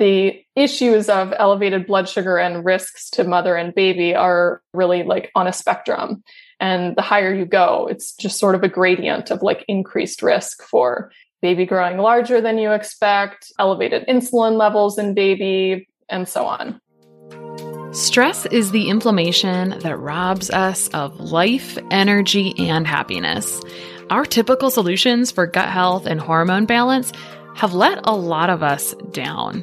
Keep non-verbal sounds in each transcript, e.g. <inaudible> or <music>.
the issues of elevated blood sugar and risks to mother and baby are really like on a spectrum. And the higher you go, it's just sort of a gradient of like increased risk for baby growing larger than you expect, elevated insulin levels in baby, and so on. Stress is the inflammation that robs us of life, energy, and happiness. Our typical solutions for gut health and hormone balance have let a lot of us down.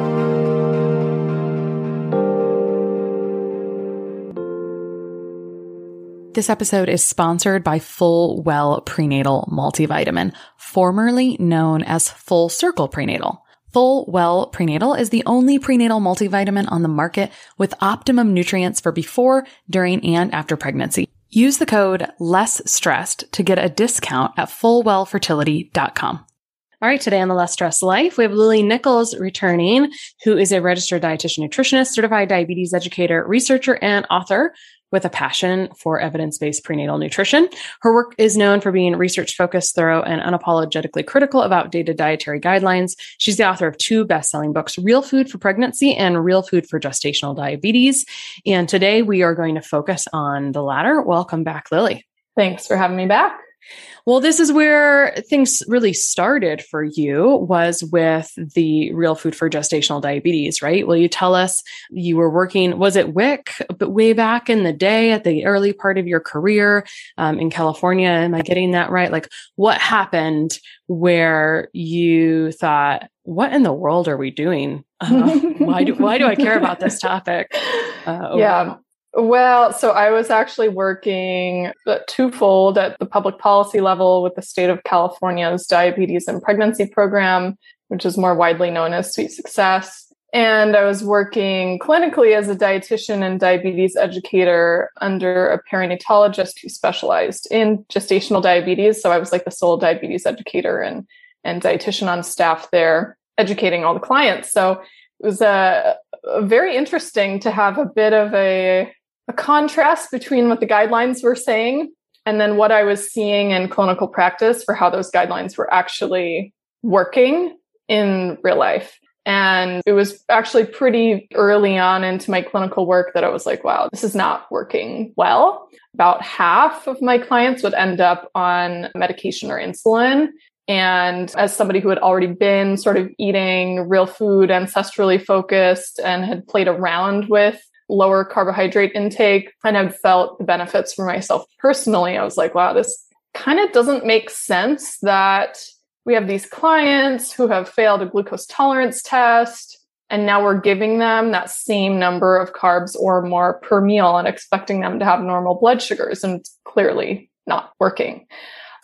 This episode is sponsored by Full Well Prenatal Multivitamin, formerly known as Full Circle Prenatal. Full Well Prenatal is the only prenatal multivitamin on the market with optimum nutrients for before, during, and after pregnancy. Use the code less stressed to get a discount at fullwellfertility.com. All right, today on the Less Stressed Life, we have Lily Nichols returning, who is a registered dietitian nutritionist, certified diabetes educator, researcher, and author with a passion for evidence based prenatal nutrition. Her work is known for being research focused, thorough, and unapologetically critical of outdated dietary guidelines. She's the author of two best selling books, Real Food for Pregnancy and Real Food for Gestational Diabetes. And today we are going to focus on the latter. Welcome back, Lily. Thanks for having me back. Well, this is where things really started for you was with the real food for gestational diabetes, right? Will you tell us you were working, was it WIC, but way back in the day at the early part of your career um, in California? Am I getting that right? Like what happened where you thought, what in the world are we doing? Uh, <laughs> why do, why do I care about this topic? Uh, yeah. Well, so I was actually working uh, twofold at the public policy level with the state of California's diabetes and pregnancy program, which is more widely known as Sweet Success. And I was working clinically as a dietitian and diabetes educator under a perinatologist who specialized in gestational diabetes. So I was like the sole diabetes educator and, and dietitian on staff there, educating all the clients. So it was a, a very interesting to have a bit of a a contrast between what the guidelines were saying and then what I was seeing in clinical practice for how those guidelines were actually working in real life. And it was actually pretty early on into my clinical work that I was like, wow, this is not working well. About half of my clients would end up on medication or insulin. And as somebody who had already been sort of eating real food, ancestrally focused, and had played around with lower carbohydrate intake and have felt the benefits for myself personally. I was like, wow, this kind of doesn't make sense that we have these clients who have failed a glucose tolerance test and now we're giving them that same number of carbs or more per meal and expecting them to have normal blood sugars and it's clearly not working.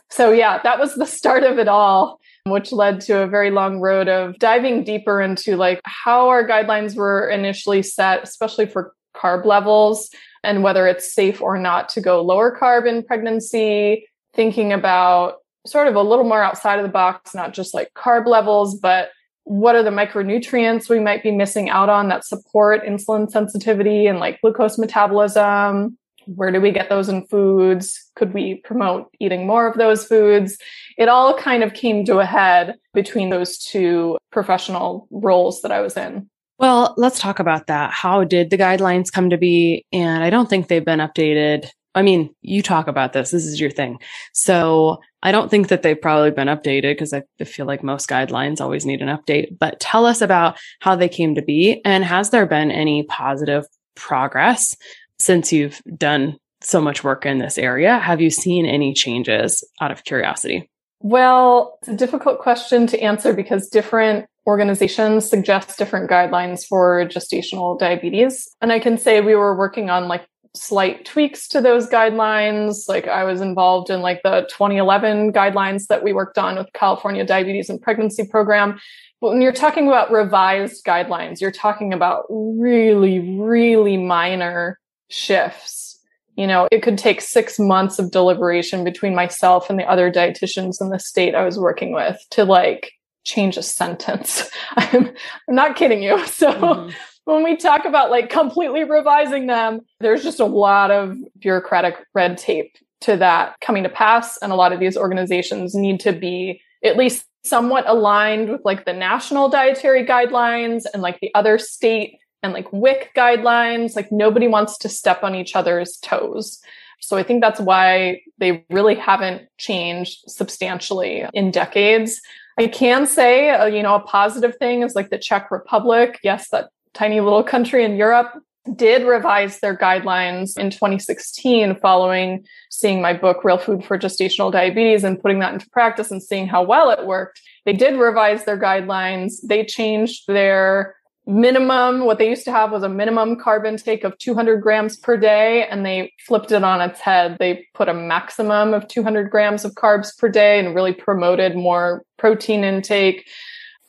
So yeah, that was the <laughs> start of it all which led to a very long road of diving deeper into like how our guidelines were initially set especially for carb levels and whether it's safe or not to go lower carb in pregnancy, thinking about sort of a little more outside of the box, not just like carb levels, but what are the micronutrients we might be missing out on that support insulin sensitivity and like glucose metabolism? Where do we get those in foods? Could we promote eating more of those foods? It all kind of came to a head between those two professional roles that I was in. Well, let's talk about that. How did the guidelines come to be? And I don't think they've been updated. I mean, you talk about this. This is your thing. So I don't think that they've probably been updated because I feel like most guidelines always need an update. But tell us about how they came to be and has there been any positive progress since you've done so much work in this area? Have you seen any changes out of curiosity? Well, it's a difficult question to answer because different organizations suggest different guidelines for gestational diabetes. And I can say we were working on like slight tweaks to those guidelines. Like I was involved in like the 2011 guidelines that we worked on with California Diabetes and Pregnancy Program. But when you're talking about revised guidelines, you're talking about really, really minor shifts. You know, it could take six months of deliberation between myself and the other dietitians in the state I was working with to like change a sentence. I'm, <laughs> I'm not kidding you. <laughs> So mm-hmm. when we talk about like completely revising them, there's just a lot of bureaucratic red tape to that coming to pass. And a lot of these organizations need to be at least somewhat aligned with like the national dietary guidelines and like the other state and like WIC guidelines. Like nobody wants to step on each other's toes. So I think that's why they really haven't changed substantially in decades. I can say, uh, you know, a positive thing is like the Czech Republic. Yes, that tiny little country in Europe did revise their guidelines in 2016 following seeing my book real food for gestational diabetes and putting that into practice and seeing how well it worked they did revise their guidelines they changed their minimum what they used to have was a minimum carb intake of 200 grams per day and they flipped it on its head. They put a maximum of 200 grams of carbs per day and really promoted more protein intake.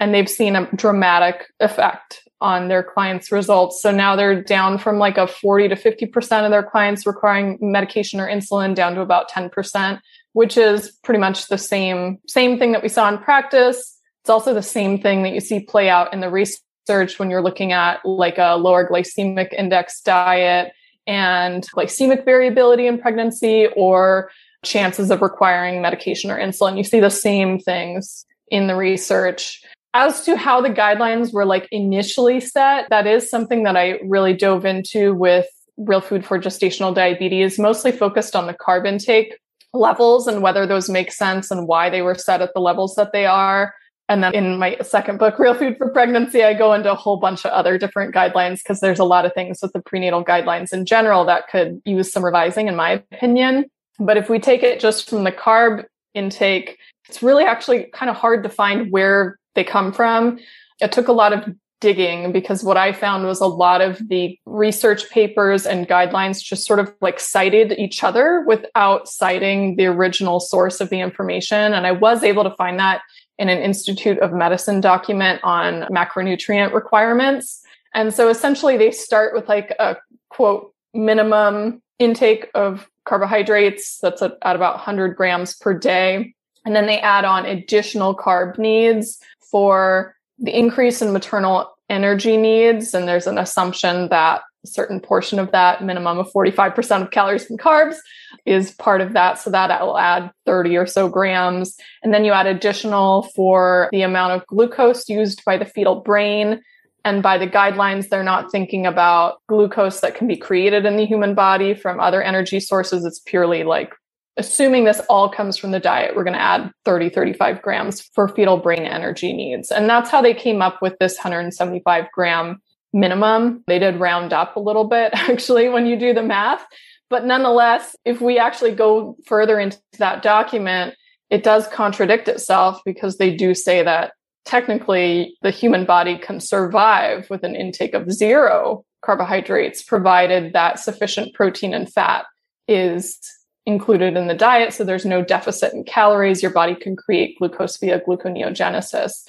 And they've seen a dramatic effect on their clients results. So now they're down from like a 40 to 50% of their clients requiring medication or insulin down to about 10% which is pretty much the same same thing that we saw in practice. It's also the same thing that you see play out in the research when you're looking at like a lower glycemic index diet and glycemic variability in pregnancy or chances of requiring medication or insulin. You see the same things in the research. As to how the guidelines were like initially set, that is something that I really dove into with Real Food for Gestational Diabetes, mostly focused on the carb intake levels and whether those make sense and why they were set at the levels that they are. And then in my second book, Real Food for Pregnancy, I go into a whole bunch of other different guidelines because there's a lot of things with the prenatal guidelines in general that could use some revising, in my opinion. But if we take it just from the carb intake, it's really actually kind of hard to find where they come from. It took a lot of digging because what I found was a lot of the research papers and guidelines just sort of like cited each other without citing the original source of the information. And I was able to find that in an Institute of Medicine document on macronutrient requirements. And so essentially they start with like a quote minimum intake of carbohydrates that's at, about 100 grams per day. And then they add on additional carb needs for the increase in maternal energy needs. And there's an assumption that a certain portion of that minimum of 45% of calories and carbs is part of that. So that will add 30 or so grams. And then you add additional for the amount of glucose used by the fetal brain. And by the guidelines, they're not thinking about glucose that can be created in the human body from other energy sources. It's purely like assuming this all comes from the diet, we're going to add 30, 35 grams for fetal brain energy needs. And that's how they came up with this 175 gram minimum. They did round up a little bit <laughs> actually when you do the math. But nonetheless, if we actually go further into that document, it does contradict itself because they do say that technically the human body can survive with an intake of zero carbohydrates, provided that sufficient protein and fat is included in the diet. So there's no deficit in calories. Your body can create glucose via gluconeogenesis.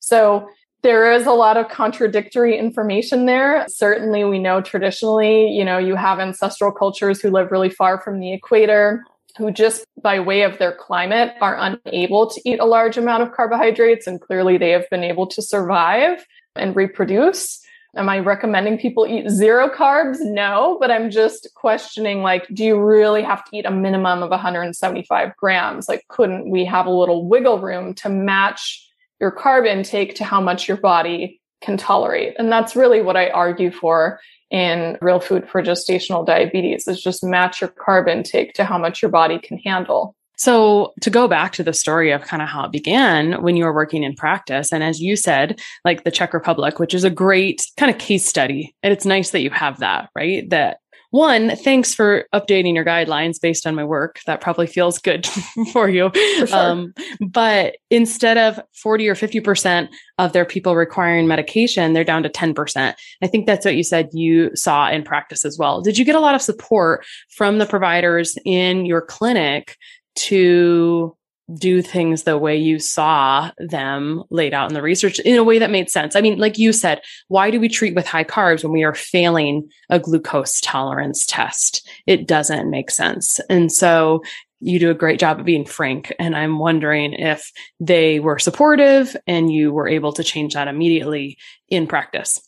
So there is a lot of contradictory information there. Certainly, we know traditionally, you know, you have ancestral cultures who live really far from the equator who just by way of their climate are unable to eat a large amount of carbohydrates. And clearly they have been able to survive and reproduce. Am I recommending people eat zero carbs? No, but I'm just questioning like, do you really have to eat a minimum of 175 grams? Like, couldn't we have a little wiggle room to match your carb intake to how much your body can tolerate? And that's really what I argue for in real food for gestational diabetes is just match your carb intake to how much your body can handle. So, to go back to the story of kind of how it began when you were working in practice, and as you said, like the Czech Republic, which is a great kind of case study. And it's nice that you have that, right? That one, thanks for updating your guidelines based on my work. That probably feels good <laughs> for you. For sure. um, but instead of 40 or 50% of their people requiring medication, they're down to 10%. I think that's what you said you saw in practice as well. Did you get a lot of support from the providers in your clinic to do things the way you saw them laid out in the research in a way that made sense. I mean, like you said, why do we treat with high carbs when we are failing a glucose tolerance test? It doesn't make sense. And so you do a great job of being frank. And I'm wondering if they were supportive and you were able to change that immediately in practice.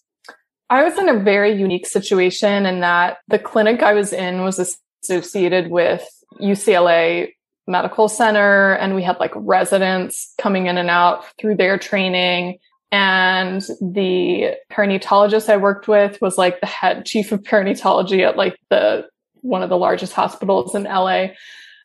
I was in a very unique situation in that the clinic I was in was associated with UCLA medical center and we had like residents coming in and out through their training and the perinatologist I worked with was like the head chief of perinatology at like the one of the largest hospitals in LA.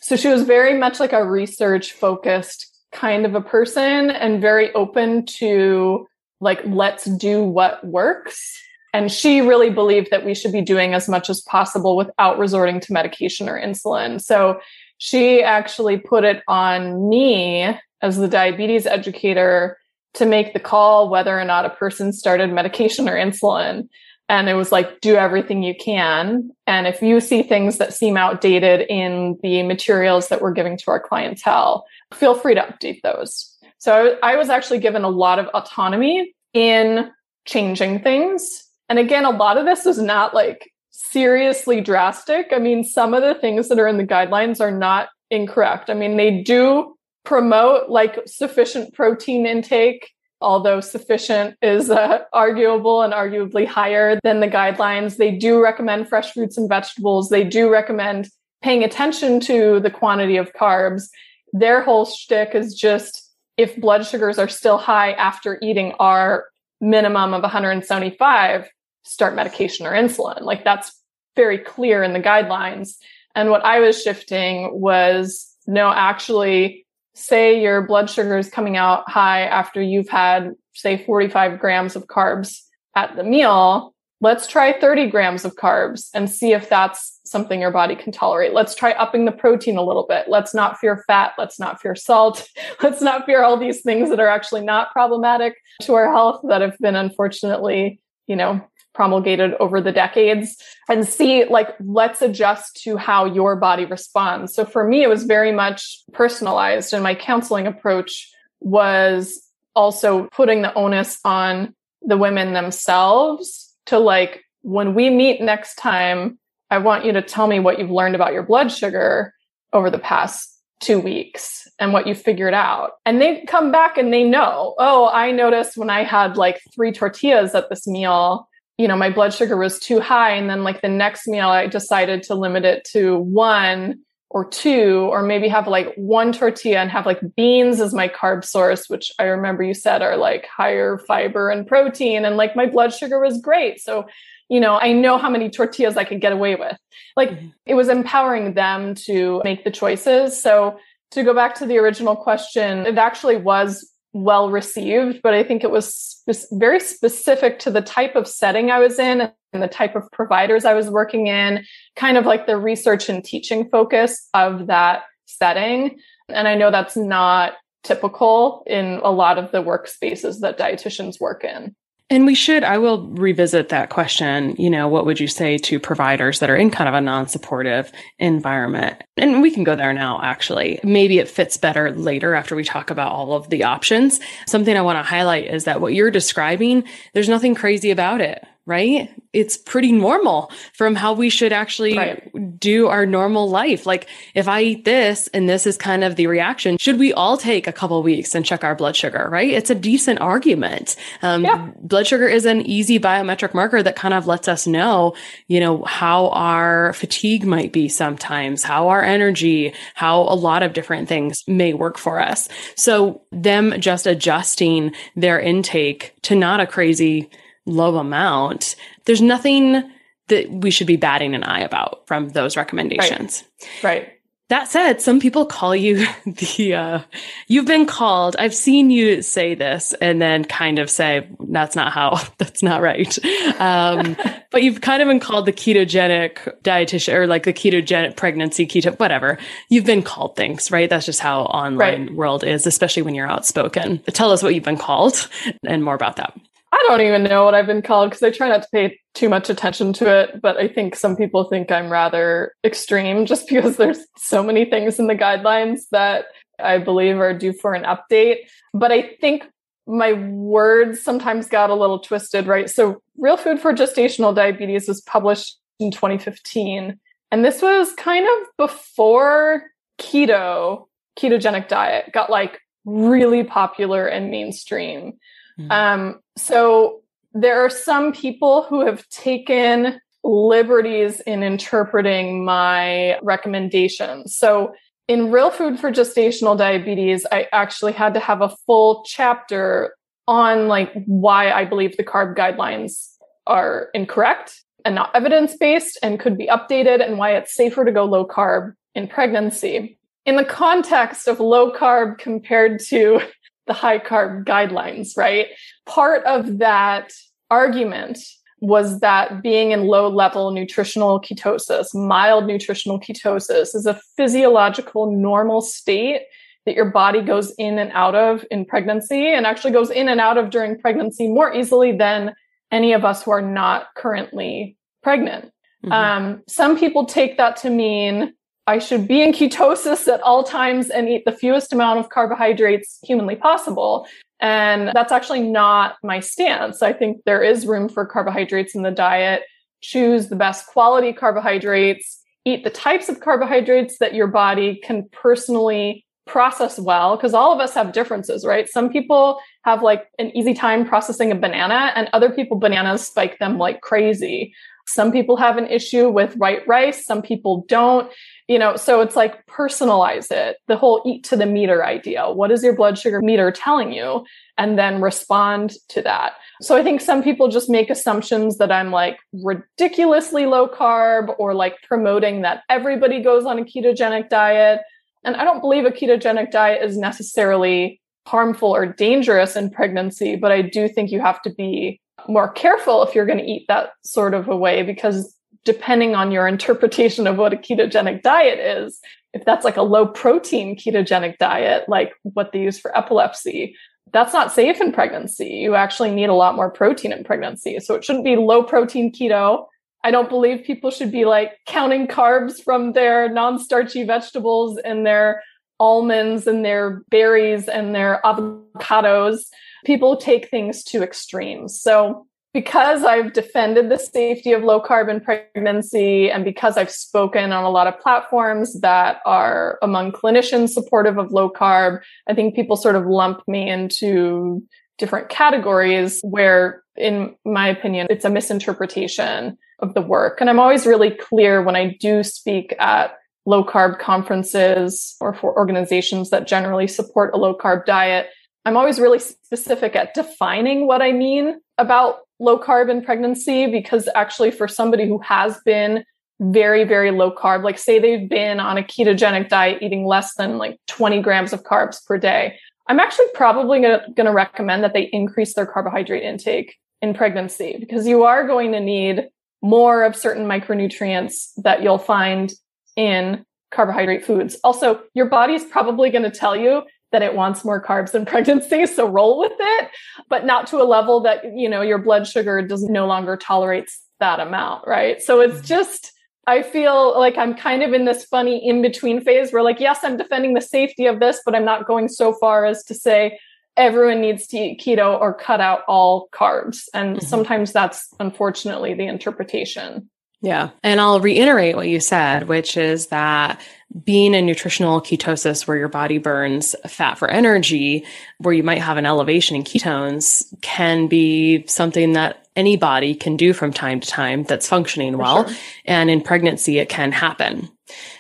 So she was very much like a research focused kind of a person and very open to like let's do what works. And she really believed that we should be doing as much as possible without resorting to medication or insulin. So she actually put it on me as the diabetes educator to make the call whether or not a person started medication or insulin. And it was like, do everything you can. And if you see things that seem outdated in the materials that we're giving to our clientele, feel free to update those. So I was actually given a lot of autonomy in changing things. And again, a lot of this is not like seriously drastic. I mean, some of the things that are in the guidelines are not incorrect. I mean, they do promote like sufficient protein intake, although sufficient is uh, arguable and arguably higher than the guidelines. They do recommend fresh fruits and vegetables. They do recommend paying attention to the quantity of carbs. Their whole shtick is just if blood sugars are still high after eating our minimum of 175, start medication or insulin. Like that's very clear in the guidelines. And what I was shifting was no, actually, say your blood sugar is coming out high after you've had, say, 45 grams of carbs at the meal. Let's try 30 grams of carbs and see if that's something your body can tolerate. Let's try upping the protein a little bit. Let's not fear fat. Let's not fear salt. <laughs> Let's not fear all these things that are actually not problematic to our health that have been unfortunately, you know, promulgated over the decades and see like let's adjust to how your body responds so for me it was very much personalized and my counseling approach was also putting the onus on the women themselves to like when we meet next time i want you to tell me what you've learned about your blood sugar over the past two weeks and what you figured out. And they come back and they know, oh, I noticed when I had like three tortillas at this meal, you know, my blood sugar was too high. And then like the next meal, I decided to limit it to one or two, or maybe have like one tortilla and have like beans as my carb source, which I remember you said are like higher fiber and protein. And like my blood sugar was great. So, you know, I know how many tortillas I could get away with. Like mm-hmm. it was empowering them to make the choices. So to go back to the original question, it actually was well received, but I think it was spe- very specific to the type of setting I was in and the type of providers I was working in, kind of like the research and teaching focus of that setting. And I know that's not typical in a lot of the workspaces that dietitians work in. And we should, I will revisit that question. You know, what would you say to providers that are in kind of a non supportive environment? And we can go there now, actually. Maybe it fits better later after we talk about all of the options. Something I want to highlight is that what you're describing, there's nothing crazy about it right? It's pretty normal from how we should actually right. do our normal life. Like if I eat this and this is kind of the reaction, should we all take a couple weeks and check our blood sugar, right? It's a decent argument. Um, yeah. Blood sugar is an easy biometric marker that kind of lets us know, you know, how our fatigue might be sometimes, how our energy, how a lot of different things may work for us. So them just adjusting their intake to not a crazy low amount, there's nothing that we should be batting an eye about from those recommendations. Right. right. That said, some people call you <laughs> the, uh, you've been called, I've seen you say this and then kind of say, that's not how, <laughs> that's not right. Um, <laughs> but you've kind of been called the ketogenic dietitian or like the ketogenic pregnancy, keto, whatever. You've been called things, right? That's just how online right. world is, especially when you're outspoken. Tell us what you've been called and more about that. I don't even know what I've been called because I try not to pay too much attention to it. But I think some people think I'm rather extreme <laughs> just because there's so many things in the guidelines that I believe are due for an update. But I think my words sometimes got a little twisted, right? So, Real Food for Gestational Diabetes was published in 2015. And this was kind of before keto, ketogenic diet got like really popular and mainstream. Mm-hmm. Um, so there are some people who have taken liberties in interpreting my recommendations. So in Real Food for Gestational Diabetes, I actually had to have a full chapter on like why I believe the carb guidelines are incorrect and not evidence based and could be updated and why it's safer to go low carb in pregnancy. In the context of low carb compared to the high carb guidelines, right? Part of that argument was that being in low level nutritional ketosis, mild nutritional ketosis, is a physiological normal state that your body goes in and out of in pregnancy and actually goes in and out of during pregnancy more easily than any of us who are not currently pregnant. Mm-hmm. Um, some people take that to mean I should be in ketosis at all times and eat the fewest amount of carbohydrates humanly possible. And that's actually not my stance. I think there is room for carbohydrates in the diet. Choose the best quality carbohydrates, eat the types of carbohydrates that your body can personally process well, because all of us have differences, right? Some people have like an easy time processing a banana, and other people, bananas spike them like crazy. Some people have an issue with white rice, some people don't you know so it's like personalize it the whole eat to the meter idea. What is your blood sugar meter telling you? And then respond to that. So i think some people just make assumptions that i'm like ridiculously low carb or like promoting that everybody goes on a ketogenic diet. And i don't believe a ketogenic diet is necessarily harmful or dangerous in pregnancy but i do think you have to be more careful if you're going to eat that sort of a way because depending on your interpretation of what a ketogenic diet is, if that's like a low protein ketogenic diet, like what they use for epilepsy, that's not safe in pregnancy. You actually need a lot more protein in pregnancy. So it shouldn't be low protein keto. I don't believe people should be like counting carbs from their non starchy vegetables and their almonds and their berries and their avocados. People take things to extremes. So because I've defended the safety of low carbon pregnancy and because I've spoken on a lot of platforms that are among clinicians supportive of low carb, I think people sort of lump me into different categories where, in my opinion, it's a misinterpretation of the work. And I'm always really clear when I do speak at low carb conferences or for organizations that generally support a low carb diet. I'm always really specific at defining what I mean about low carb in pregnancy because actually for somebody who has been very very low carb like say they've been on a ketogenic diet eating less than like 20 grams of carbs per day i'm actually probably going to recommend that they increase their carbohydrate intake in pregnancy because you are going to need more of certain micronutrients that you'll find in carbohydrate foods. Also your body's probably going to tell you that it wants more carbs in <laughs> pregnancy. So roll with it, but not to a level that, you know, your blood sugar does no longer tolerates that amount. Right. So it's mm-hmm. just, I feel like I'm kind of in this funny in between phase where like, yes, I'm defending the safety of this, but I'm not going so far as to say everyone needs to eat keto or cut out all carbs. And mm-hmm. sometimes that's unfortunately the interpretation. Yeah. And I'll reiterate what you said, which is that being in nutritional ketosis where your body burns fat for energy, where you might have an elevation in ketones, can be something that any body can do from time to time that's functioning for well. Sure. And in pregnancy, it can happen.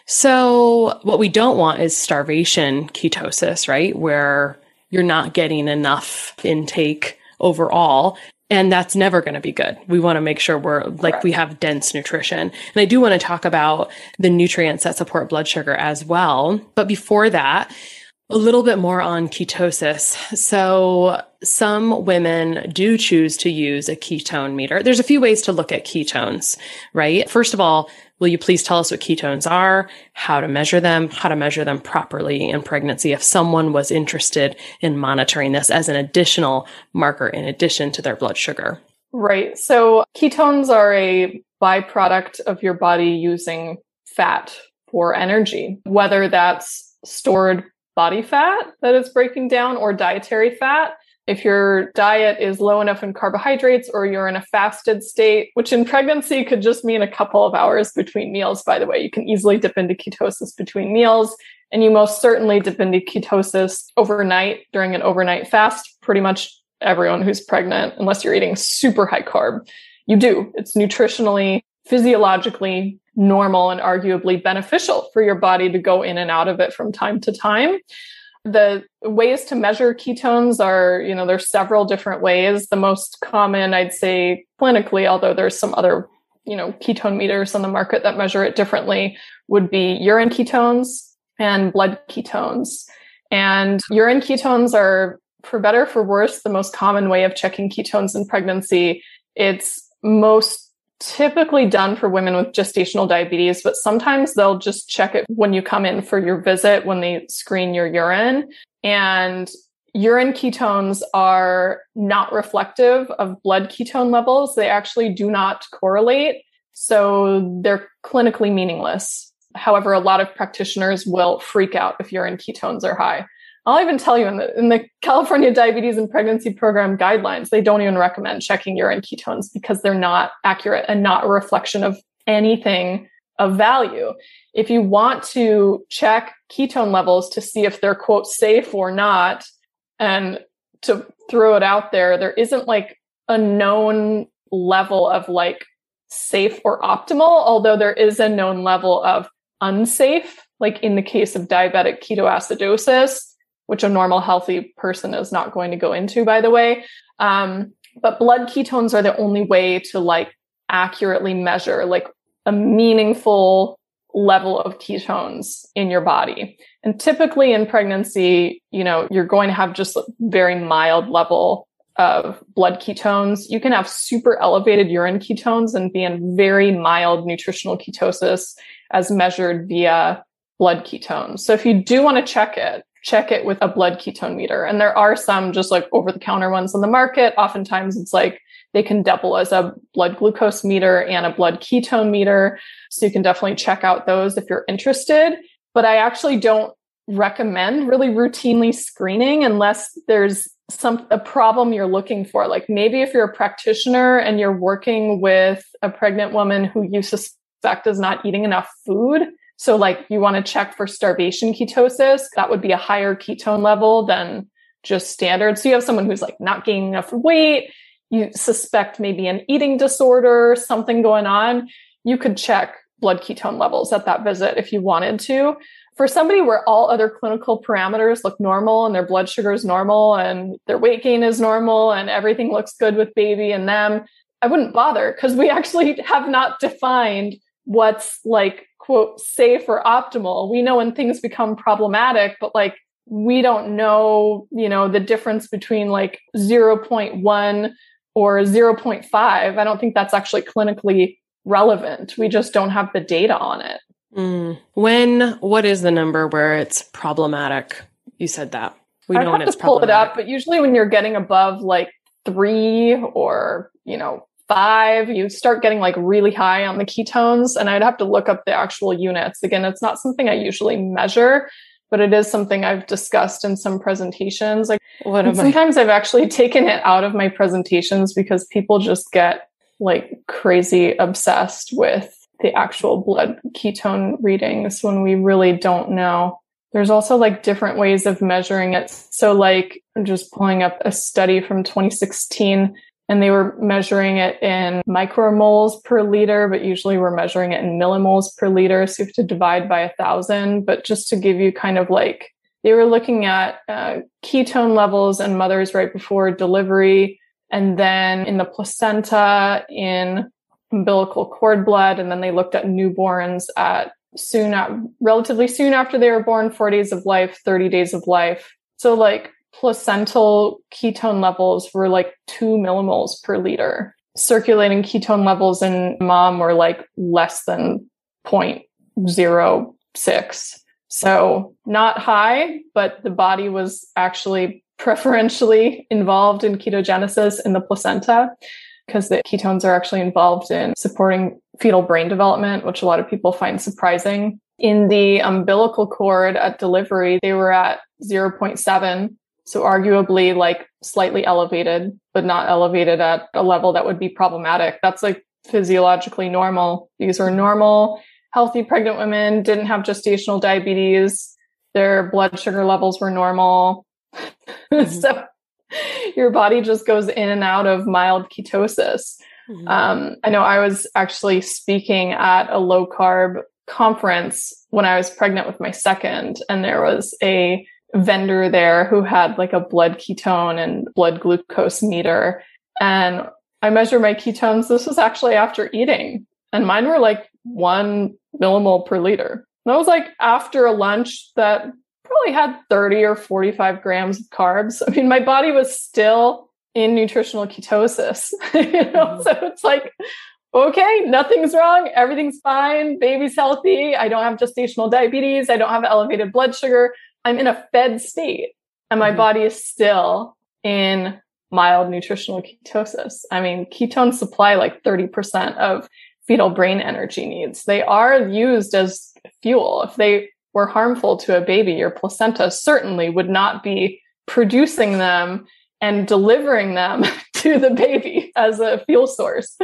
So what we don't want is starvation ketosis, right? Where you're not getting enough intake overall. And that's never going to be good. We want to make sure we're like Correct. we have dense nutrition. And I do want to talk about the nutrients that support blood sugar as well. But before that, a little bit more on ketosis. So, some women do choose to use a ketone meter. There's a few ways to look at ketones, right? First of all, will you please tell us what ketones are, how to measure them, how to measure them properly in pregnancy if someone was interested in monitoring this as an additional marker in addition to their blood sugar? Right. So, ketones are a byproduct of your body using fat for energy, whether that's stored body fat that is breaking down or dietary fat. If your diet is low enough in carbohydrates or you're in a fasted state, which in pregnancy could just mean a couple of hours between meals, by the way, you can easily dip into ketosis between meals. And you most certainly dip into ketosis overnight during an overnight fast. Pretty much everyone who's pregnant, unless you're eating super high carb, you do. It's nutritionally, physiologically normal and arguably beneficial for your body to go in and out of it from time to time. The ways to measure ketones are, you know, there's several different ways. The most common, I'd say clinically, although there's some other, you know, ketone meters on the market that measure it differently, would be urine ketones and blood ketones. And urine ketones are, for better for worse, the most common way of checking ketones in pregnancy. It's most typically done for women with gestational diabetes, but sometimes they'll just check it when you come in for your visit when they screen your urine. And urine ketones are not reflective of blood ketone levels. They actually do not correlate. So they're clinically meaningless. However, a lot of practitioners will freak out if urine ketones are high. I'll even tell you in the, in the California Diabetes and Pregnancy Program guidelines, they don't even recommend checking urine ketones because they're not accurate and not a reflection of anything of value. If you want to check ketone levels to see if they're quote safe or not, and to throw it out there, there isn't like a known level of like safe or optimal, although there is a known level of unsafe, like in the case of diabetic ketoacidosis which a normal healthy person is not going to go into, by the way. Um, but blood ketones are the only way to like accurately measure like a meaningful level of ketones in your body. And typically in pregnancy, you know, you're going to have just a very mild level of blood ketones. You can have super elevated urine ketones and be in very mild nutritional ketosis as measured via blood ketones. So if you do want to check it, check it with a blood ketone meter. And there are some just like over the counter ones on the market. Oftentimes it's like they can double as a blood glucose meter and a blood ketone meter. So you can definitely check out those if you're interested. But I actually don't recommend really routinely screening unless there's some a problem you're looking for. Like maybe if you're a practitioner and you're working with a pregnant woman who you suspect is not eating enough food, so like you want to check for starvation ketosis, that would be a higher ketone level than just standard. So you have someone who's like not gaining enough weight, you suspect maybe an eating disorder, something going on, you could check blood ketone levels at that visit if you wanted to. For somebody where all other clinical parameters look normal and their blood sugar is normal and their weight gain is normal and everything looks good with baby and them, I wouldn't bother because we <laughs> actually have not defined what's like quote safe or optimal. We know when things become problematic, but like we don't know, you know, the difference between like 0.1 or 0.5. I don't think that's actually clinically relevant. We just don't have the data on it. Mm. When what is the number where it's problematic? You said that. We know when it's to pull it up, but usually when you're getting above like three or you know five, you start getting like really high on the ketones. And I'd have to look up the actual units. Again, it's not something I usually measure but it is something I've discussed in some presentations. Like What am I? sometimes I've actually taken it out of my presentations because people just get like crazy obsessed with the actual blood ketone readings when we really don't know. There's also like different ways of measuring it. So like I'm just pulling up a study from 2016 and they were measuring it in micromoles per liter, but usually we're measuring it in millimoles per liter. So you have to divide by a thousand. But just to give you kind of like, they were looking at uh, ketone levels in mothers right before delivery, and then in the placenta, in umbilical cord blood, and then they looked at newborns at soon, at, relatively soon after they were born, four days of life, 30 days of life. So like placental ketone levels were like two millimoles per liter. Circulating ketone levels in mom were like less than 0.06. So not high, but the body was actually preferentially involved in ketogenesis in the placenta because the ketones are actually involved in supporting fetal brain development, which a lot of people find surprising. In the umbilical cord at delivery, they were at 0.7 so arguably like slightly elevated, but not elevated at a level that would be problematic. That's like physiologically normal. These are normal, healthy pregnant women, didn't have gestational diabetes. Their blood sugar levels were normal. <laughs> Mm-hmm. so your body just goes in and out of mild ketosis. Mm-hmm. Um, I know I was actually speaking at a low carb conference when I was pregnant with my second, and there was a vendor there who had like a blood ketone and blood glucose meter. And I measured my ketones. This was actually after eating, and mine were like one millimole per liter. And that was like after a lunch that probably had 30 or 45 grams of carbs. I mean, my body was still in nutritional ketosis. <laughs> you know, mm-hmm. so it's like, okay, nothing's wrong. Everything's fine. Baby's healthy. I don't have gestational diabetes. I don't have elevated blood sugar. I'm in a fed state and my mm-hmm. body is still in mild nutritional ketosis. I mean, ketones supply like 30% of fetal brain energy needs. They are used as fuel. If they were harmful to a baby, your placenta certainly would not be producing them and delivering them <laughs> <laughs> to the baby as a fuel source.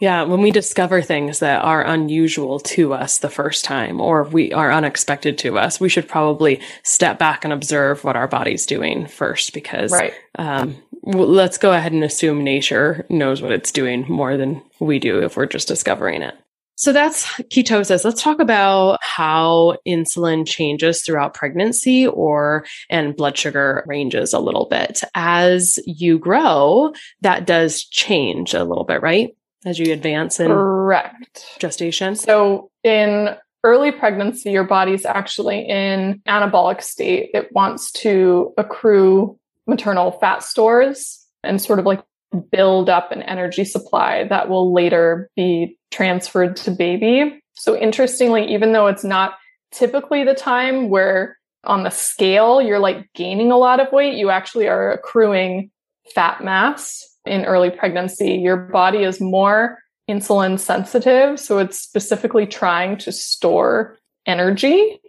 Yeah, when we discover things that are unusual to us the first time or we are unexpected to us, we should probably step back and observe what our body's doing first because right. um, let's go ahead and assume nature knows what it's doing more than we do if we're just discovering it. So that's ketosis. Let's talk about how insulin changes throughout pregnancy or and blood sugar ranges a little bit. As you grow, that does change a little bit, right? As you advance in Correct. gestation. So in early pregnancy, your body's actually in anabolic state. It wants to accrue maternal fat stores and sort of like build up an energy supply that will later be transferred to baby. So interestingly, even though it's not typically the time where on the scale you're like gaining a lot of weight, you actually are accruing fat mass in early pregnancy. Your body is more insulin sensitive. So it's specifically trying to store energy.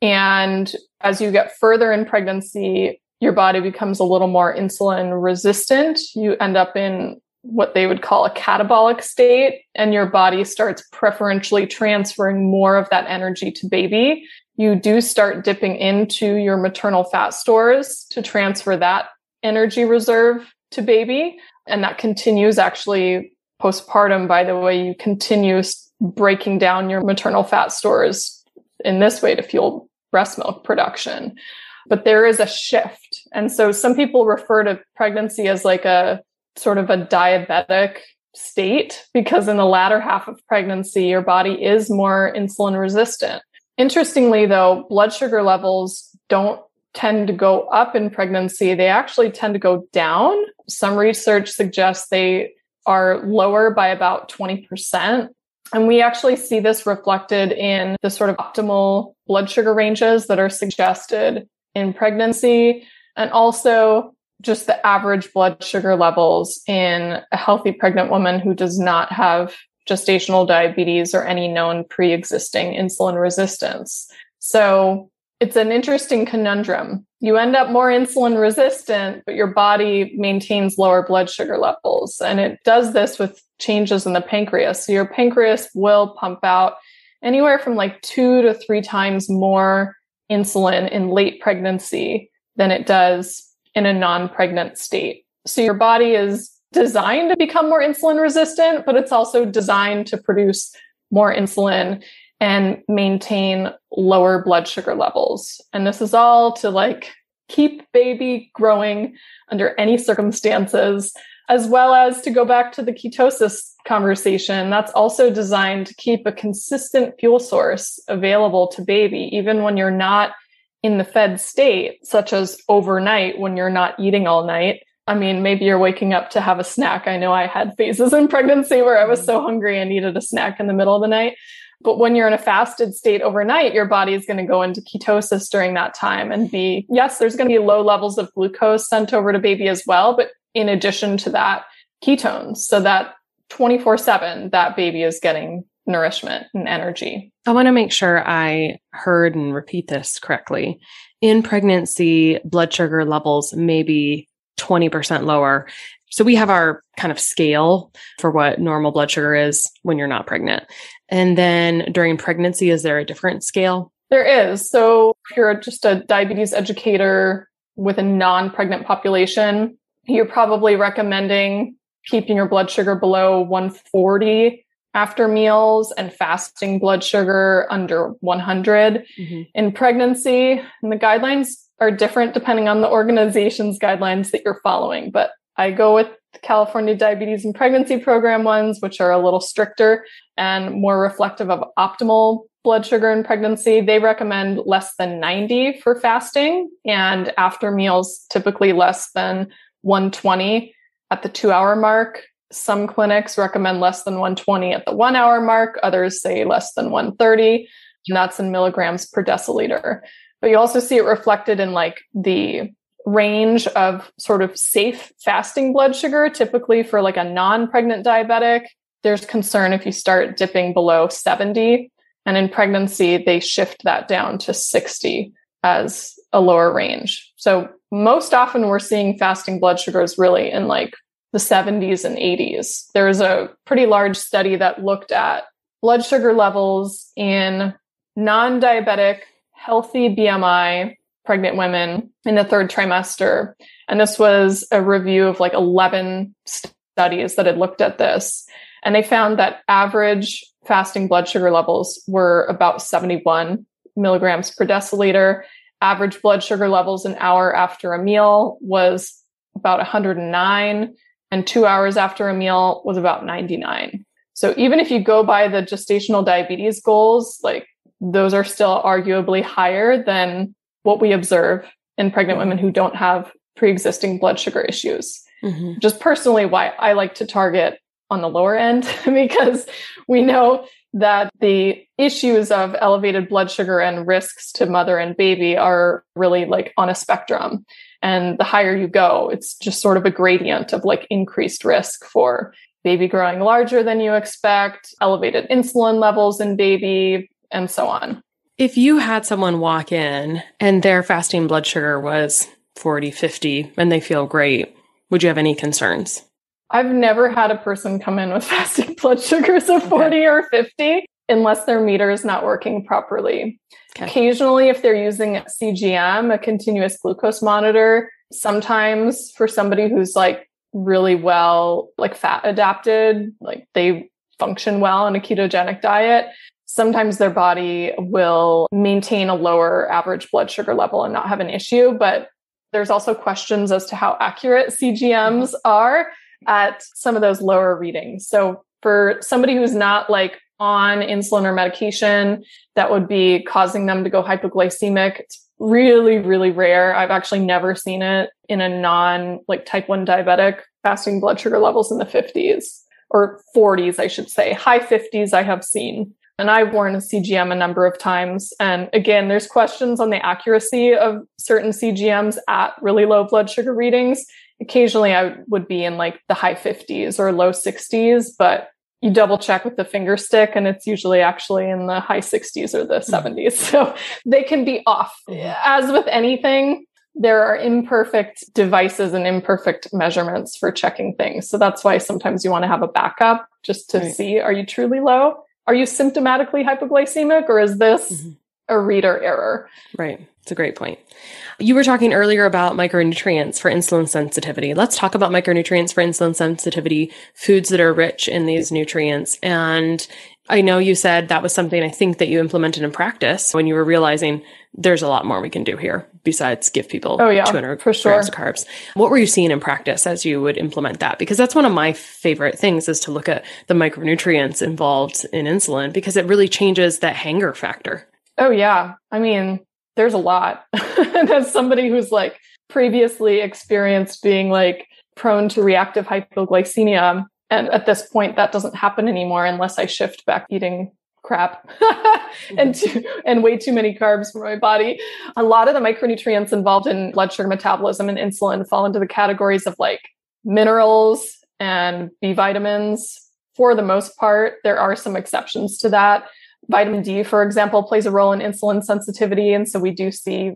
And as you get further in pregnancy, your body becomes a little more insulin resistant. You end up in what they would call a catabolic state, and your body starts preferentially transferring more of that energy to baby. You do start dipping into your maternal fat stores to transfer that energy reserve to baby. And that continues actually postpartum, by the way, you continue breaking down your maternal fat stores in this way to fuel breast milk production but there is a shift. And so some people refer to pregnancy as like a sort of a diabetic state because in the latter half of pregnancy, your body is more insulin resistant. Interestingly, though, blood sugar levels don't tend to go up in pregnancy. They actually tend to go down. Some research suggests they are lower by about 20%. And we actually see this reflected in the sort of optimal blood sugar ranges that are suggested in pregnancy and also just the average blood sugar levels in a healthy pregnant woman who does not have gestational diabetes or any known pre-existing insulin resistance. So it's an interesting conundrum. You end up more insulin resistant, but your body maintains lower blood sugar levels. And it does this with changes in the pancreas. So your pancreas will pump out anywhere from like two to three times more insulin in late pregnancy than it does in a non pregnant state. So your body is designed to become more insulin resistant, but it's also designed to produce more insulin and maintain lower blood sugar levels. And this is all to like keep baby growing under any circumstances, as well as to go back to the ketosis conversation. That's also designed to keep a consistent fuel source available to baby, even when you're not in the fed state, such as overnight when you're not eating all night. I mean, maybe you're waking up to have a snack. I know I had phases in pregnancy where I was mm-hmm. so hungry I needed a snack in the middle of the night. But when you're in a fasted state overnight, your body is going to go into ketosis during that time and be, yes, there's going to be low levels of glucose sent over to baby as well. But in addition to that, ketones. So that 24 7, that baby is getting nourishment and energy. I want to make sure I heard and repeat this correctly. In pregnancy, blood sugar levels may be 20% lower. So we have our kind of scale for what normal blood sugar is when you're not pregnant. And then during pregnancy, is there a different scale? There is. So if you're just a diabetes educator with a non pregnant population, you're probably recommending keeping your blood sugar below 140 after meals and fasting blood sugar under 100 mm-hmm. in pregnancy. And the guidelines are different depending on the organization's guidelines that you're following. But I go with California Diabetes and Pregnancy Program ones, which are a little stricter and more reflective of optimal blood sugar in pregnancy. They recommend less than 90 for fasting and after meals, typically less than 120 at the two hour mark. Some clinics recommend less than 120 at the one hour mark. Others say less than 130, and that's in milligrams per deciliter. But you also see it reflected in like the range of sort of safe fasting blood sugar, typically for like a non pregnant diabetic. There's concern if you start dipping below 70. And in pregnancy, they shift that down to 60 as a lower range. So most often we're seeing fasting blood sugars really in like the 70s and 80s. There was a pretty large study that looked at blood sugar levels in non diabetic, healthy BMI pregnant women in the third trimester. And this was a review of like 11 studies that had looked at this. And they found that average fasting blood sugar levels were about 71 milligrams per deciliter. Average blood sugar levels an hour after a meal was about 109, and two hours after a meal was about 99. So even if you go by the gestational diabetes goals, like those are still arguably higher than what we observe in pregnant women who don't have pre-existing blood sugar issues. Mm-hmm. Just personally why I like to target on the lower end <laughs> because we know that the issues of elevated blood sugar and risks to mother and baby are really like on a spectrum. And the higher you go, it's just sort of a gradient of like increased risk for baby growing larger than you expect, elevated insulin levels in baby, and so on. If you had someone walk in and their fasting blood sugar was 40, 50, and they feel great, would you have any concerns? I've never had a person come in with <laughs> fasting blood sugars of 40 okay. or 50 unless their meter is not working properly. Okay. Occasionally, if they're using a CGM, a continuous glucose monitor, sometimes for somebody who's like really well, like fat adapted, like they function well on a ketogenic diet, sometimes their body will maintain a lower average blood sugar level and not have an issue. But there's also questions as to how accurate CGMs mm-hmm. are at some of those lower readings. So for somebody who's not like on insulin or medication that would be causing them to go hypoglycemic, it's really, really rare. I've actually never seen it in a non like type 1 diabetic fasting blood sugar levels in the 50s or 40s, I should say. High 50s I have seen. And I've worn a CGM a number of times. And again, there's questions on the accuracy of certain CGMs at really low blood sugar readings. Occasionally I would be in like the high 50s or low 60s, but you double check with the finger stick and it's usually actually in the high 60s or the 70s. So they can be off. As with anything, there are imperfect devices and imperfect measurements for checking things. So that's why sometimes you want to have a backup just to right. see are you truly low? Are you symptomatically hypoglycemic or is this mm-hmm. A reader error? Right. It's a great point. You were talking earlier about micronutrients for insulin sensitivity. Let's talk about micronutrients for insulin sensitivity, foods that are rich in these nutrients. And I know you said that was something I think that you implemented in practice when you were realizing there's a lot more we can do here besides give people oh, yeah, 200 for sure. grams of carbs. What were you seeing in practice as you would implement that? Because that's one of my favorite things is to look at the micronutrients involved in insulin because it really changes that hanger factor. Oh yeah. I mean, there's a lot. <laughs> As somebody who's like previously experienced being like prone to reactive hypoglycemia, and at this point that doesn't happen anymore unless I shift back eating crap <laughs> and mm-hmm. too, and way too many carbs for my body. A lot of the micronutrients involved in blood sugar metabolism and insulin fall into the categories of like minerals and B vitamins. For the most part, there are some exceptions to that. Vitamin D, for example, plays a role in insulin sensitivity. And so we do see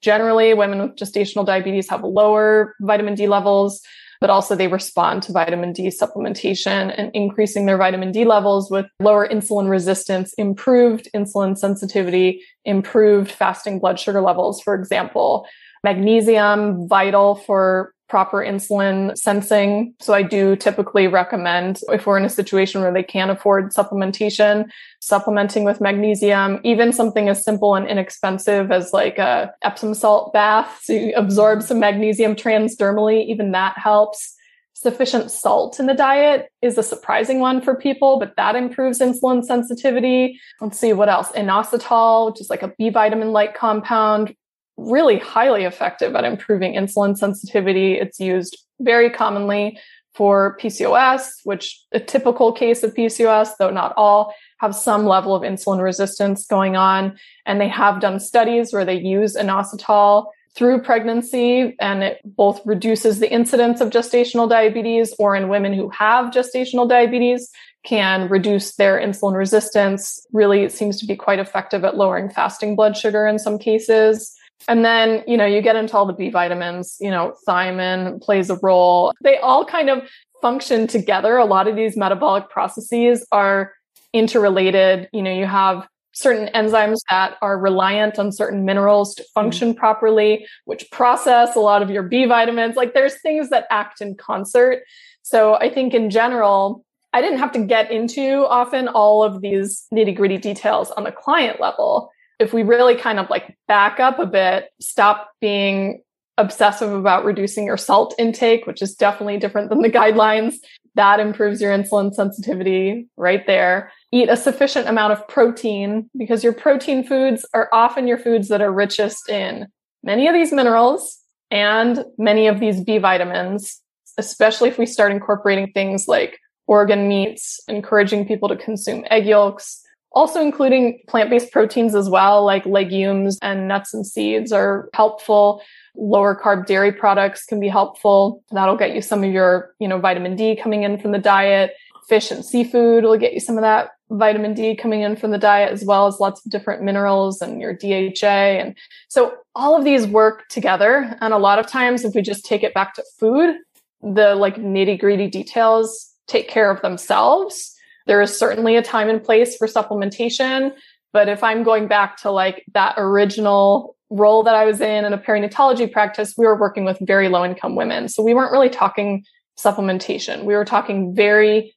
generally women with gestational diabetes have lower vitamin D levels, but also they respond to vitamin D supplementation and increasing their vitamin D levels with lower insulin resistance, improved insulin sensitivity, improved fasting blood sugar levels, for example. Magnesium, vital for proper insulin sensing. So I do typically recommend if we're in a situation where they can't afford supplementation, supplementing with magnesium, even something as simple and inexpensive as like a Epsom salt bath. So you absorb some magnesium transdermally, even that helps. Sufficient salt in the diet is a surprising one for people, but that improves insulin sensitivity. Let's see what else. Inositol, which is like a B vitamin like compound, really highly effective at improving insulin sensitivity. It's used very commonly for PCOS, which a typical case of PCOS, though not all, have some level of insulin resistance going on. And they have done studies where they use inositol through pregnancy and it both reduces the incidence of gestational diabetes or in women who have gestational diabetes can reduce their insulin resistance. Really, it seems to be quite effective at lowering fasting blood sugar in some cases. And then, you know, you get into all the B vitamins, you know, thiamine plays a role. They all kind of function together. A lot of these metabolic processes are interrelated. You know, you have certain enzymes that are reliant on certain minerals to function mm-hmm. properly, which process a lot of your B vitamins. Like there's things that act in concert. So I think in general, I didn't have to get into often all of these nitty gritty details on the client level if we really kind of like back up a bit, stop being obsessive about reducing your salt intake, which is definitely different than the guidelines, that improves your insulin sensitivity right there. Eat a sufficient amount of protein because your protein foods are often your foods that are richest in many of these minerals and many of these B vitamins, especially if we start incorporating things like organ meats, encouraging people to consume egg yolks, also including plant-based proteins as well, like legumes and nuts and seeds are helpful. Lower carb dairy products can be helpful. That'll get you some of your, you know, vitamin D coming in from the diet. Fish and seafood will get you some of that vitamin D coming in from the diet, as well as lots of different minerals and your DHA. And so all of these work together. And a lot of times, if we just take it back to food, the like nitty gritty details take care of themselves there is certainly a time and place for supplementation. But if I'm going back to like that original role that I was in in a perinatology practice, we were working with very low income women. So we weren't really talking supplementation. We were talking very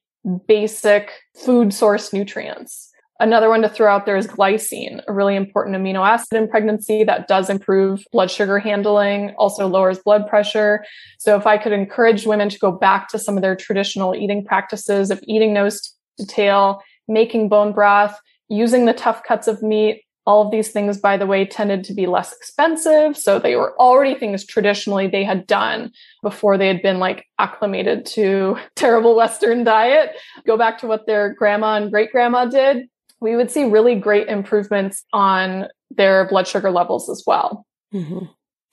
basic food source nutrients. Another one to throw out there is glycine, a really important amino acid in pregnancy that does improve blood sugar handling, also lowers blood pressure. So if I could encourage women to go back to some of their traditional eating practices of eating those detail, making bone broth, using the tough cuts of meat. All of these things, by the way, tended to be less expensive. So they were already things traditionally they had done before they had been like acclimated to <laughs> terrible Western diet. Go back to what their grandma and great grandma did. We would see really great improvements on their blood sugar levels as well. Mm-hmm.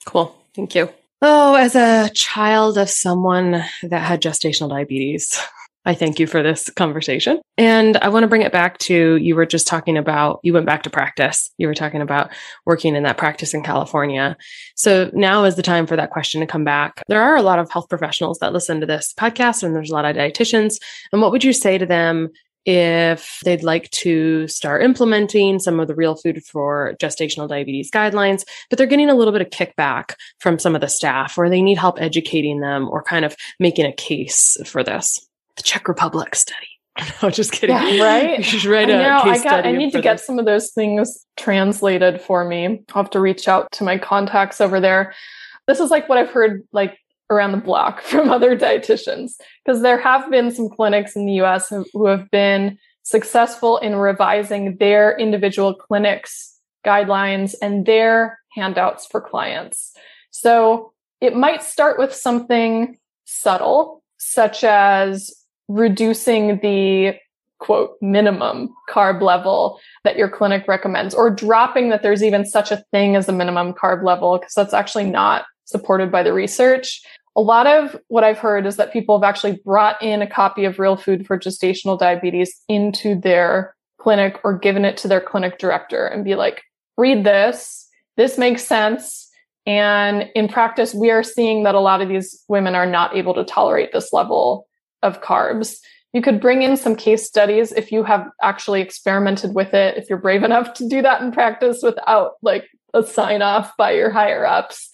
Cool. Thank you. Oh, as a child of someone that had gestational diabetes, I thank you for this conversation. And I want to bring it back to you were just talking about, you went back to practice. You were talking about working in that practice in California. So now is the time for that question to come back. There are a lot of health professionals that listen to this podcast, and there's a lot of dietitians. And what would you say to them if they'd like to start implementing some of the real food for gestational diabetes guidelines, but they're getting a little bit of kickback from some of the staff or they need help educating them or kind of making a case for this. The Czech Republic study. <laughs> No, just kidding. Yeah, right. You should write I know, a case I got, I need to get some of those things translated for me. I'll have to reach out to my contacts over there. This is like what I've heard like around the block <laughs> from other dietitians because there have been some clinics in the US who, who have been successful in revising their individual clinics guidelines and their handouts for clients. So it might start with something subtle, such as reducing the quote minimum carb level that your clinic recommends or dropping that there's even such a thing as a minimum carb level because that's actually not supported by the research. A lot of what I've heard is that people have actually brought in a copy of Real Food for Gestational Diabetes into their clinic or given it to their clinic director and be like, read this. This makes sense. And in practice, we are seeing that a lot of these women are not able to tolerate this level of carbs. You could bring in some case studies if you have actually experimented with it, if you're brave enough to do that in practice without like a sign off by your higher ups.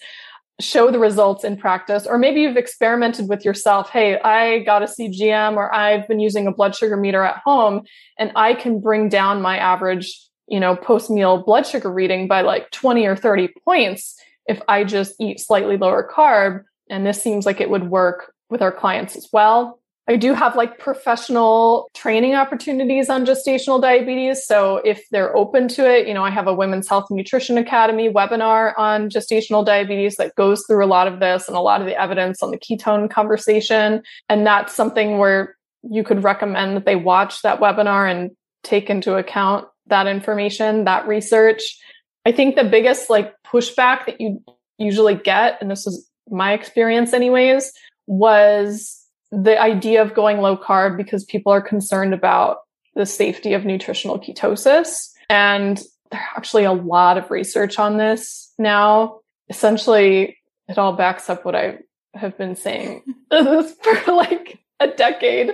Show the results in practice, or maybe you've experimented with yourself. Hey, I got a CGM, or I've been using a blood sugar meter at home, and I can bring down my average, you know, post meal blood sugar reading by like 20 or 30 points if I just eat slightly lower carb. And this seems like it would work with our clients as well. I do have like professional training opportunities on gestational diabetes. So if they're open to it, you know, I have a Women's Health Nutrition Academy webinar on gestational diabetes that goes through a lot of this and a lot of the evidence on the ketone conversation. And that's something where you could recommend that they watch that webinar and take into account that information, that research. I think the biggest like pushback that you usually get, and this is my experience anyways, was the idea of going low carb because people are concerned about the safety of nutritional ketosis. And there's actually a lot of research on this now. Essentially, it all backs up what I have been saying <laughs> <laughs> for like a decade.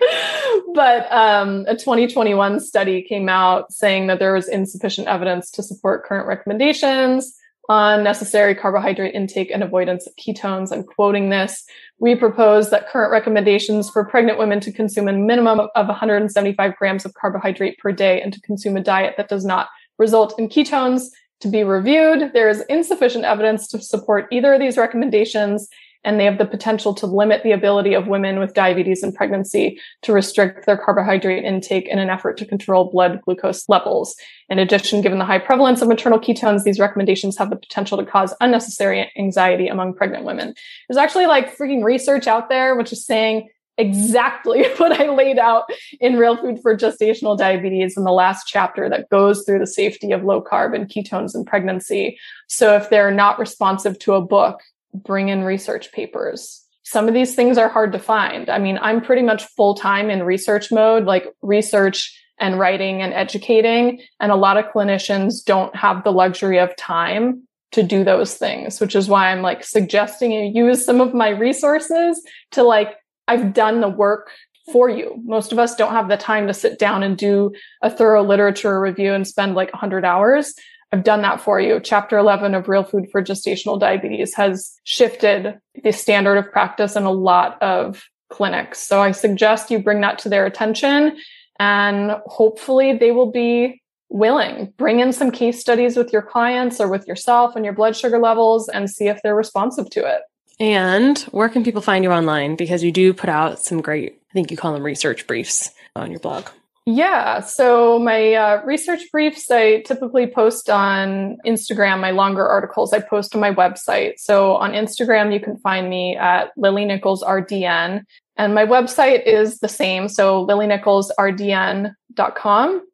But um, a 2021 study came out saying that there was insufficient evidence to support current recommendations on necessary carbohydrate intake and avoidance of ketones. I'm quoting this. We propose that current recommendations for pregnant women to consume a minimum of 175 grams of carbohydrate per day and to consume a diet that does not result in ketones to be reviewed. There is insufficient evidence to support either of these recommendations, and they have the potential to limit the ability of women with diabetes and pregnancy to restrict their carbohydrate intake in an effort to control blood glucose levels. In addition, given the high prevalence of maternal ketones, these recommendations have the potential to cause unnecessary anxiety among pregnant women. There's actually like freaking research out there which is saying exactly <laughs> what I laid out in Real Food for Gestational Diabetes in the last chapter that goes through the safety of low carb and ketones in pregnancy. So if they're not responsive to a book, bring in research papers. Some of these things are hard to find. I mean, I'm pretty much full time in research mode, like research and writing and educating. And a lot of clinicians don't have the luxury of time to do those things, which is why I'm like suggesting you use some of my resources to like I've done the work for you. Most of us don't have the time to sit down and do a thorough literature review and spend like 100 hours. I've done that for you. Chapter 11 of Real Food for Gestational Diabetes has shifted the standard of practice in a lot of clinics. So I suggest you bring that to their attention and hopefully they will be willing. Bring in some case studies with your clients or with yourself and your blood sugar levels and see if they're responsive to it. And where can people find you online? Because you do put out some great, I think you call them research briefs on your blog. Yeah. So my uh, research briefs, I typically post on Instagram. My longer articles I post on my website. So on Instagram, you can find me at Lily Nichols RDN. And my website is the same. So lilynicholsrdn.com.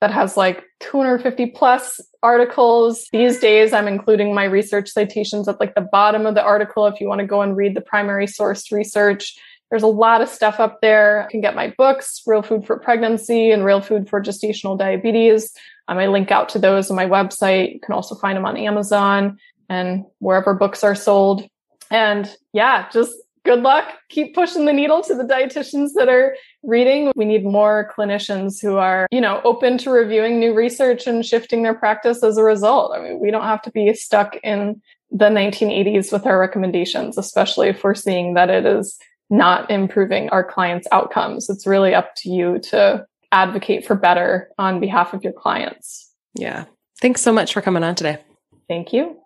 That has like 250 plus articles. These days, I'm including my research citations at like the bottom of the article if you want to go and read the primary source research there's a lot of stuff up there. You can get my books, Real Food for Pregnancy and Real Food for Gestational Diabetes. Um, I link out to those on my website. You can also find them on Amazon and wherever books are sold. And yeah, just good luck. Keep pushing the needle to the dietitians that are reading. We need more clinicians who are, you know, open to reviewing new research and shifting their practice as a result. I mean, we don't have to be stuck in the 1980s with our recommendations, especially if we're seeing that it is not improving our clients' outcomes. It's really up to you to advocate for better on behalf of your clients. Yeah. Thanks so much for coming on today. Thank you.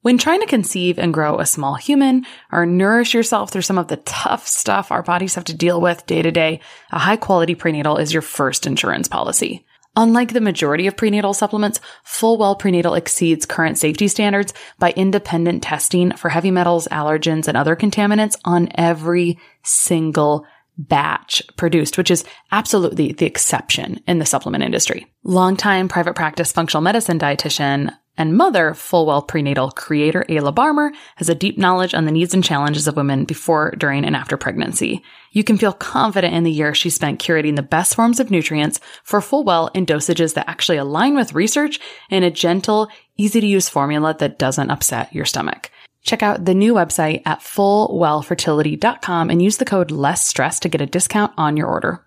When trying to conceive and grow a small human or nourish yourself through some of the tough stuff our bodies have to deal with day to day, a high quality prenatal is your first insurance policy. Unlike the majority of prenatal supplements, Fullwell Prenatal exceeds current safety standards by independent testing for heavy metals, allergens, and other contaminants on every single batch produced, which is absolutely the exception in the supplement industry. Longtime private practice functional medicine dietitian and mother, Fullwell prenatal creator Ayla Barmmer, has a deep knowledge on the needs and challenges of women before, during, and after pregnancy. You can feel confident in the year she spent curating the best forms of nutrients for Fullwell in dosages that actually align with research in a gentle, easy to use formula that doesn't upset your stomach. Check out the new website at fullwellfertility.com and use the code less stress to get a discount on your order.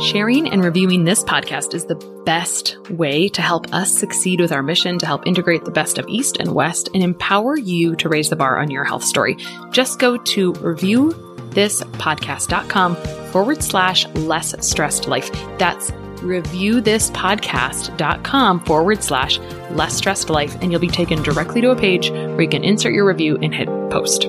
Sharing and reviewing this podcast is the best way to help us succeed with our mission to help integrate the best of East and West and empower you to raise the bar on your health story. Just go to reviewthispodcast.com forward slash less stressed life. That's reviewthispodcast.com forward slash less stressed life, and you'll be taken directly to a page where you can insert your review and hit post.